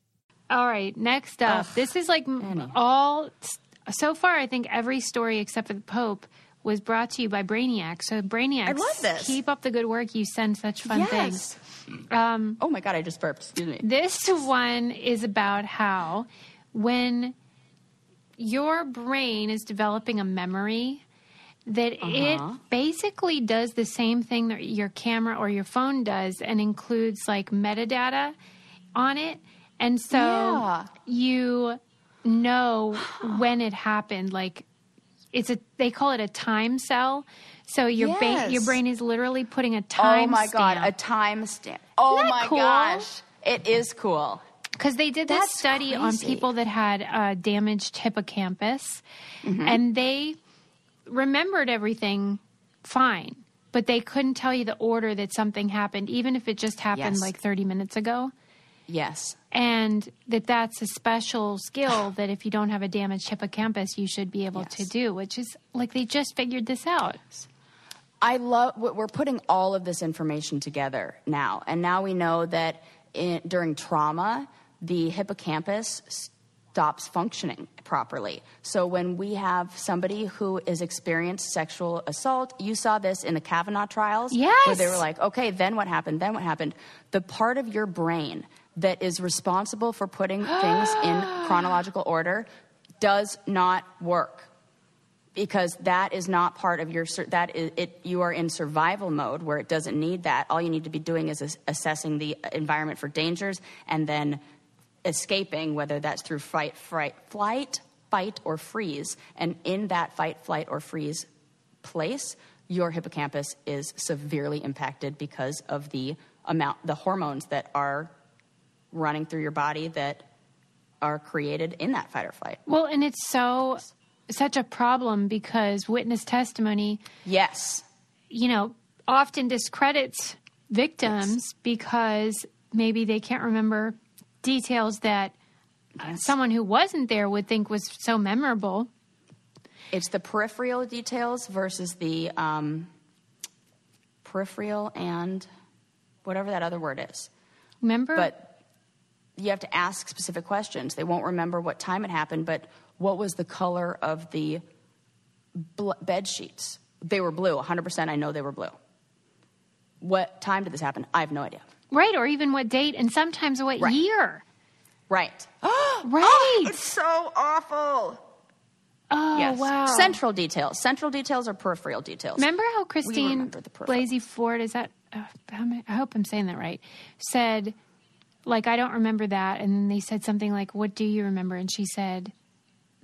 All right, next up. this is like m all so far. I think every story except for the Pope was brought to you by Brainiac. So Brainiac, I love this. Keep up the good work. You send such fun things. yes. oh my god! I just burped. Excuse me. This one is about how when your brain is developing a memory that it uh-huh. basically does the same thing that your camera or your phone does and includes like metadata on it and so Yeah. you know when it happened like it's a they call it a time cell so your ba- your brain is literally putting a time oh my god! stamp. A time stamp. Oh my cool? gosh! It is cool. Because they did this That's study on people that had uh, damaged hippocampus, Mm-hmm. and they remembered everything fine, but they couldn't tell you the order that something happened, even if it just happened Yes. like 30 minutes ago. Yes. and that that's a special skill that if you don't have a damaged hippocampus, you should be able to do, which is like they just figured this out. I love we're putting all of this information together now, and now we know that in, during trauma, the hippocampus stops functioning properly. So when we have somebody who is experienced sexual assault, you saw this in the Kavanaugh trials, yes. where they were like, "Okay, then what happened? Then what happened?" The part of your brain that is responsible for putting things in (gasps) chronological order does not work because that is not part of your that is it you are in survival mode where it doesn't need that. All you need to be doing is as- assessing the environment for dangers and then escaping whether that's through fight fright flight fight or freeze. And in that fight flight or freeze place your hippocampus is severely impacted because of the amount the hormones that are running through your body that are created in that fight or flight Well, and it's so such a problem because witness testimony, yes you know, often discredits victims because maybe they can't remember details that uh, someone who wasn't there would think was so memorable. It's the peripheral details versus the um, peripheral and whatever that other word is. Remember? But you have to ask specific questions. They won't remember what time it happened, but what was the color of the bl- bed sheets? They were blue. 100% I know they were blue. What time did this happen? I have no idea. right, or even what date, and sometimes what Right. year. Right. (gasps) Right. It's so awful. oh, yes. wow. Central details. Central details or peripheral details? Remember how Christine remember the peripheral. Blasey Ford is that? Uh, how am I, I hope I'm saying that right. Said, like, I don't remember that, and then they said something like, "What do you remember?" And she said,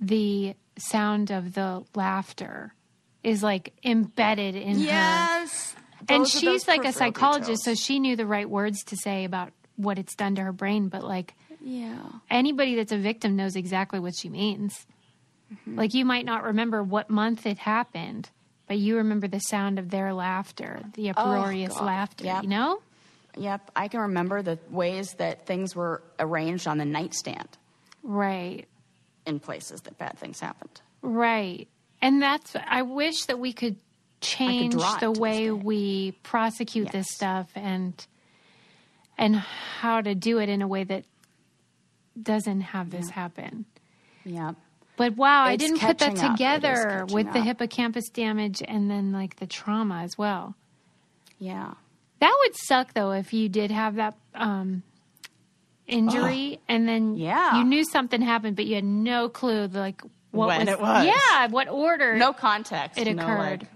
"The sound of the laughter is like embedded in her." Yes. And she's like a psychologist, details. so she knew the right words to say about what it's done to her brain. But like Yeah. anybody that's a victim knows exactly what she means. Mm-hmm. Like you might not remember what month it happened, but you remember the sound of their laughter, the uproarious Oh, laughter. Yep. You know? Yep, I can remember the ways that things were arranged on the nightstand Right. in places that bad things happened. Right. And that's I wish that we could change it the way we prosecute this stuff and and how to do it in a way that doesn't have this happen. Yep. But wow, I didn't put that up. Together with the hippocampus damage and then like the trauma as well. Yeah. That would suck though if you did have that um, injury and then Yeah. you knew something happened, but you had no clue like what When was, it was. Yeah, what order No context. it no, occurred. like-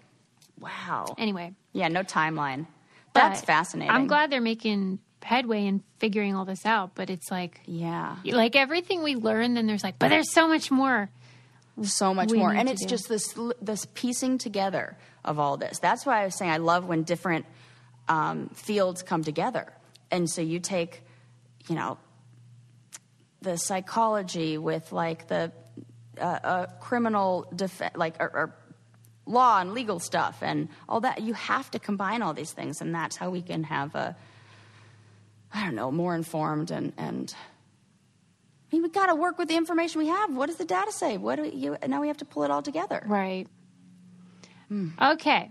wow. anyway, Yeah, no timeline. That's but fascinating. I'm glad they're making headway in figuring all this out, but it's like Yeah. like everything we learn, then there's like, but there's so much more. so much we more and it's do. just this this piecing together of all this that's why i was saying i love when different um, fields come together and so you take you know the psychology with like the uh, uh, criminal def- like or, or law and legal stuff and all that you have to combine all these things and that's how we can have a i don't know more informed and and I mean, we got to work with the information we have. What does the data say? What do you, now we have to pull it all together. Right. Okay.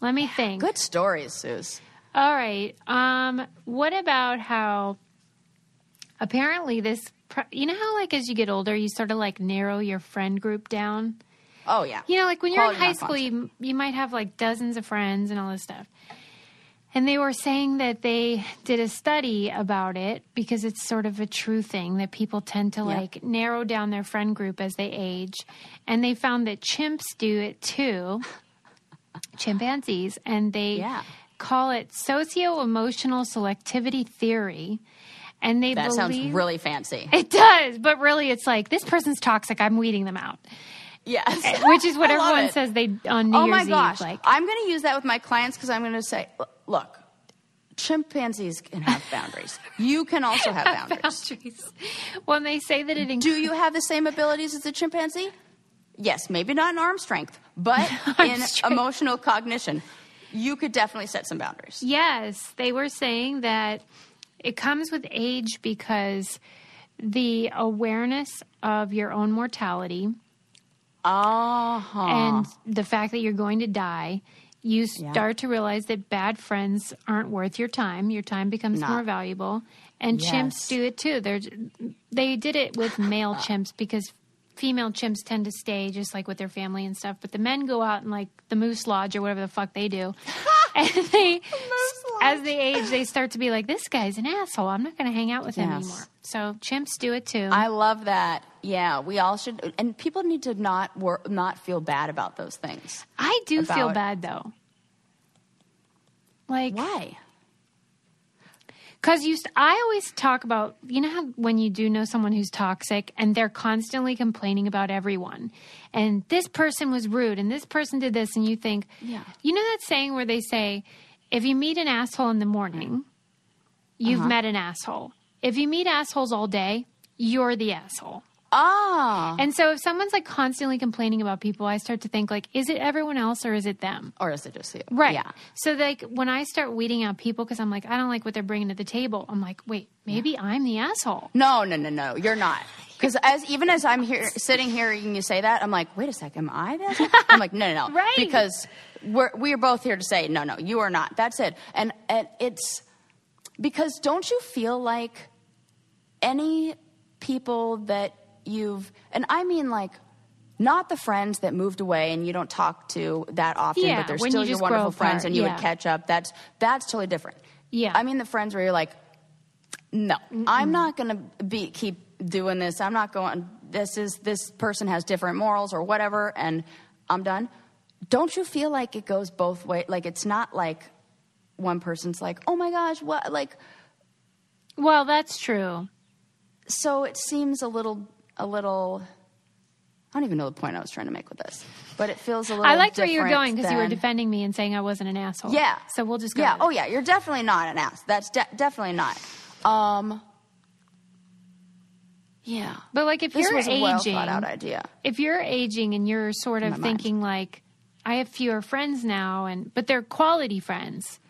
Let me think. Good stories, Suze. All right. Um, what about how apparently this, you know how like as you get older, you sort of like narrow your friend group down? Oh yeah. You know, like when you're in high school, you, you might have like dozens of friends and all this stuff. And they were saying that they did a study about it because it's sort of a true thing that people tend to like narrow down their friend group as they age. And they found that chimps do it too, (laughs) chimpanzees, and they Yeah. call it socio emotional selectivity theory. And they That sounds really fancy. (laughs) it does, but really it's like this person's toxic, I'm weeding them out. Yes. Eh, which is (laughs) what everyone says they on New oh Year's my Eve. gosh. Like, I'm going to use that with my clients because I'm going to say, "Look, chimpanzees can have (laughs) boundaries. You can also have boundaries. boundaries. When they say that it Do you have the same abilities as a chimpanzee? Yes, maybe not in arm strength, but (laughs) in strength. emotional cognition, you could definitely set some boundaries. Yes, they were saying that it comes with age because the awareness of your own mortality Uh-huh. and the fact that you're going to die, you start to realize that bad friends aren't worth your time. Your time becomes Not. more valuable. And Yes. chimps do it too. They're, they did it with male (sighs) chimps because female chimps tend to stay just like with their family and stuff. But the men go out and like the moose lodge or whatever the fuck they do. (laughs) and they, as they age, they start to be like, this guy's an asshole. I'm not going to hang out with him Yes. anymore. So chimps do it too. I love that. Yeah, we all should, and people need to not wor- not feel bad about those things. I do feel about- bad though. Like Why? Because you, st- I always talk about, you know how when you do know someone who's toxic and they're constantly complaining about everyone, and this person was rude, and this person did this, and you think, Yeah. you know that saying where they say, if you meet an asshole in the morning, you've Uh-huh. met an asshole. If you meet assholes all day, you're the asshole. Ah, And so if someone's like constantly complaining about people, I start to think like, is it everyone else or is it them? or is it just you? Right. Yeah. So like when I start weeding out people because I'm like I don't like what they're bringing to the table. I'm like, wait, maybe I'm the asshole. No, no, no, no. You're not. Because as even as I'm here sitting here and you say that, I'm like, wait a second, am I the asshole? I'm like, no, no, no. (laughs) Right. Because we're we are both here to say, no, no, you are not. That's it. And and it's because don't you feel like any people that you've and I mean like not the friends that moved away and you don't talk to that often, Yeah, but they're still you your wonderful friends apart, and you yeah. would catch up. That's that's totally different. Yeah. I mean the friends where you're like, no, I'm not going to be keep doing this. I'm not going. This is this person has different morals or whatever, and I'm done. Don't you feel like it goes both ways? Like it's not like one person's like, oh my gosh, what? Like Well, that's true. so it seems a little, a little. I don't even know the point I was trying to make with this, but it feels a little. I liked where you were going because you were defending me and saying I wasn't an asshole. Yeah. So we'll just go. Yeah. Oh yeah. You're definitely not an ass. That's de- definitely not. Um. Yeah. But like if This you're was a well aging, thought out idea. if you're aging and you're sort of my mind. thinking like, I have fewer friends now, and but they're quality friends,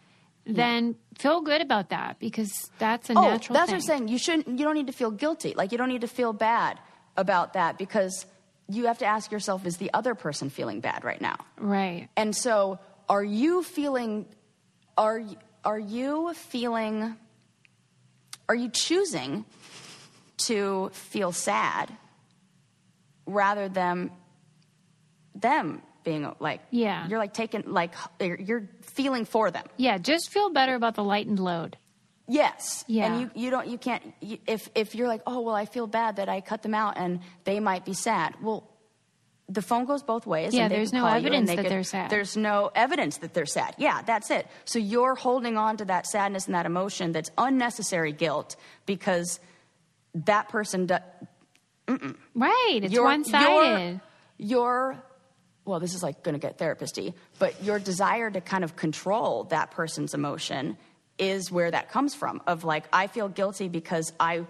then feel good about that because that's a Oh, natural. that's thing. what I'm saying. You shouldn't. You don't need to feel guilty. Like you don't need to feel bad about that because you have to ask yourself: Is the other person feeling bad right now? Right. And so, are you feeling? Are are you feeling? Are you choosing to feel sad rather than them being like? Yeah. You're like taking like you're feeling for them. Yeah. Just feel better about the lightened load. Yes. Yeah. And you, you don't you can't you, if if you're like oh well I feel bad that I cut them out and they might be sad. Well, the phone goes both ways. Yeah, and there's no call you and evidence that could- they're sad. There's no evidence that they're sad. Yeah, that's it. So you're holding on to that sadness and that emotion that's unnecessary guilt because that person do, Right. It's your- one sided. Your, your well, this is like going to get therapist-y, but your desire to kind of control that person's emotion is where that comes from. Of like, I feel guilty because I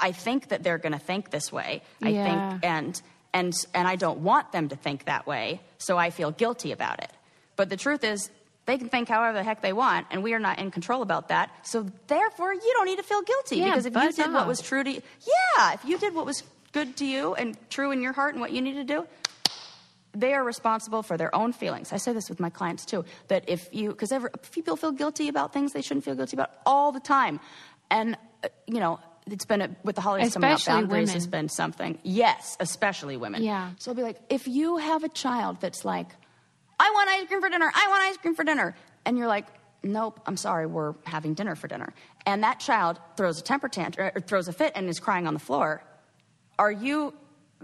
I think that they're going to think this way. I Yeah. think and and and I don't want them to think that way, so I feel guilty about it. But the truth is. They can think however the heck they want, and we are not in control about that. So, therefore, you don't need to feel guilty Yeah, because if you did what was true to you, yeah, if you did what was good to you and true in your heart and what you need to do, they are responsible for their own feelings. I say this with my clients too, that if you, because people feel guilty about things they shouldn't feel guilty about all the time. And, uh, you know, it's been a, with the holidays coming up, Especially boundaries women. has been something. Yes, especially women. Yeah. So I'll be like, if you have a child that's like, I want ice cream for dinner, I want ice cream for dinner, and you're like, nope, I'm sorry, we're having dinner for dinner. And that child throws a temper tantrum, or throws a fit and is crying on the floor. Are you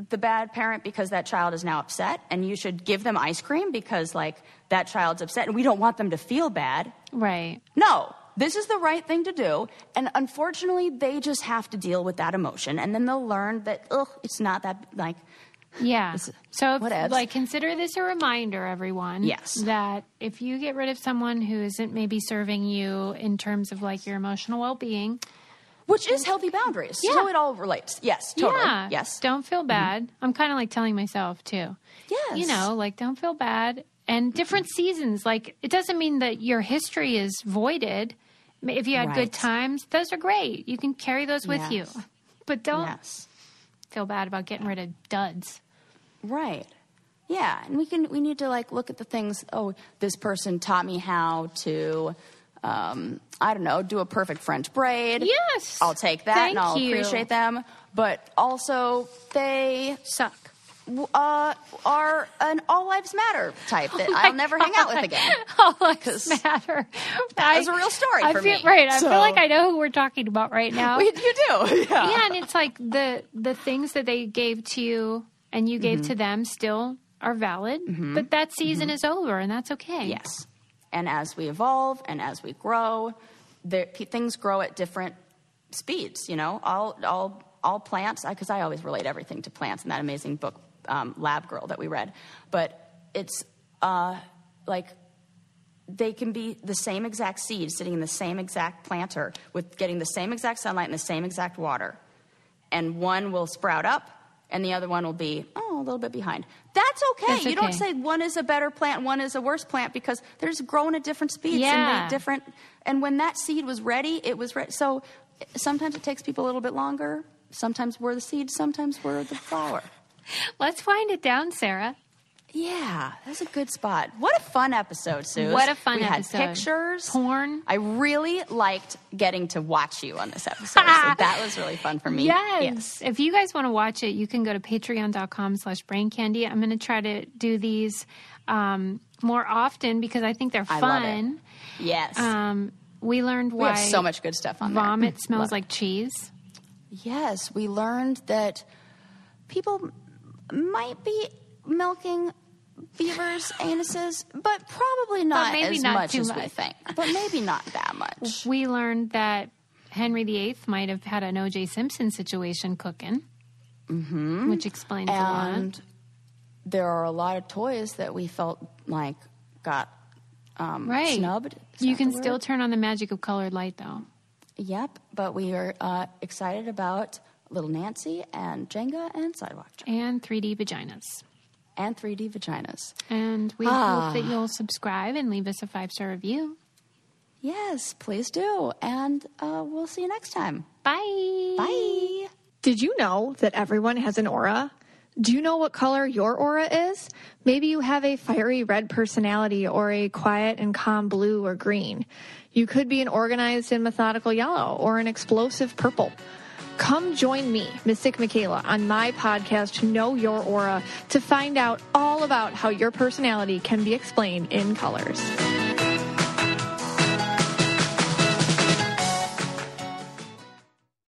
the bad parent because that child is now upset and you should give them ice cream because like that child's upset and we don't want them to feel bad? Right. No, this is the right thing to do. And unfortunately, they just have to deal with that emotion. And then they'll learn that, ugh, it's not that, like, Yeah. So, if, like, consider this a reminder, everyone. Yes. That if you get rid of someone who isn't maybe serving you in terms of like your emotional well being, which is healthy boundaries. Yeah. So it all relates. Yes, totally. yeah, Yes. don't feel mm-hmm. bad. I'm kind of like telling myself too. Yes. You know, like don't feel bad. And mm-hmm. different seasons, like it doesn't mean that your history is voided. If you had Right. good times, those are great. You can carry those with you. But don't Yes. feel bad about getting rid of duds. Right. Yeah, and we can we need to like look at the things. Oh, this person taught me how to, um, I don't know, do a perfect French braid. Yes. I'll take that Thank and I'll you. appreciate them. But also, they Suck. uh, are an all lives matter type that Oh I'll never hang out with again. (laughs) All lives matter. That that is a real story I for feel, me. Right. I So- feel like I know who we're talking about right now. (laughs) We- you do, (laughs) yeah. yeah, and it's like the the things that they gave to you and you gave Mm-hmm. to them still are valid, but that season is over and that's okay. Yes. And as we evolve and as we grow, there, things grow at different speeds. You know, all all all plants. Because I always relate everything to plants in that amazing book, um, Lab Girl, that we read. But it's uh, like they can be the same exact seed sitting in the same exact planter with getting the same exact sunlight and the same exact water. And one will sprout up and the other one will be, oh, a little bit behind. That's okay. That's You don't say one is a better plant one is a worse plant because they're just growing at different speeds and Yeah. they different. And when that seed was ready, it was ready. So sometimes it takes people a little bit longer. Sometimes we're the seed, sometimes we're the flower. (laughs) Let's wind it down, Sarah. Yeah, that's a good spot. What a fun episode, Sue. What a fun episode. we episode. had pictures. Porn. I really liked getting to watch you on this episode. so (laughs) that was really fun for me. Yes. yes. If you guys want to watch it, you can go to patreon.com slash brain candy. I'm going to try to do these um, more often because I think they're it. fun. Yes. Um, we learned we why have so much good stuff on there. vomit (laughs) smells Love it. like cheese. Yes, we learned that people might be milking beavers' anuses, but probably not maybe as not much as we think. But maybe not that much. We learned that Henry VIII might have had an O.J. Simpson situation cooking, mm-hmm. which explains a lot. There are a lot of toys that we felt like got um, Right. snubbed. Is You can still turn on the magic of colored light, though. Yep, but we are uh, excited about Little Nancy and Jenga and Sidewalk Joe And 3D vaginas. And 3D vaginas. And we Ah. hope that you'll subscribe and leave us a five star review. Yes, please do. And uh, we'll see you next time. Bye. Bye. Did you know that everyone has an aura? Do you know what color your aura is? Maybe you have a fiery red personality or a quiet and calm blue or green. You could be an organized and methodical yellow or an explosive purple. Come join me, Mystic Michaela, on my podcast, Know Your Aura, to find out all about how your personality can be explained in colors.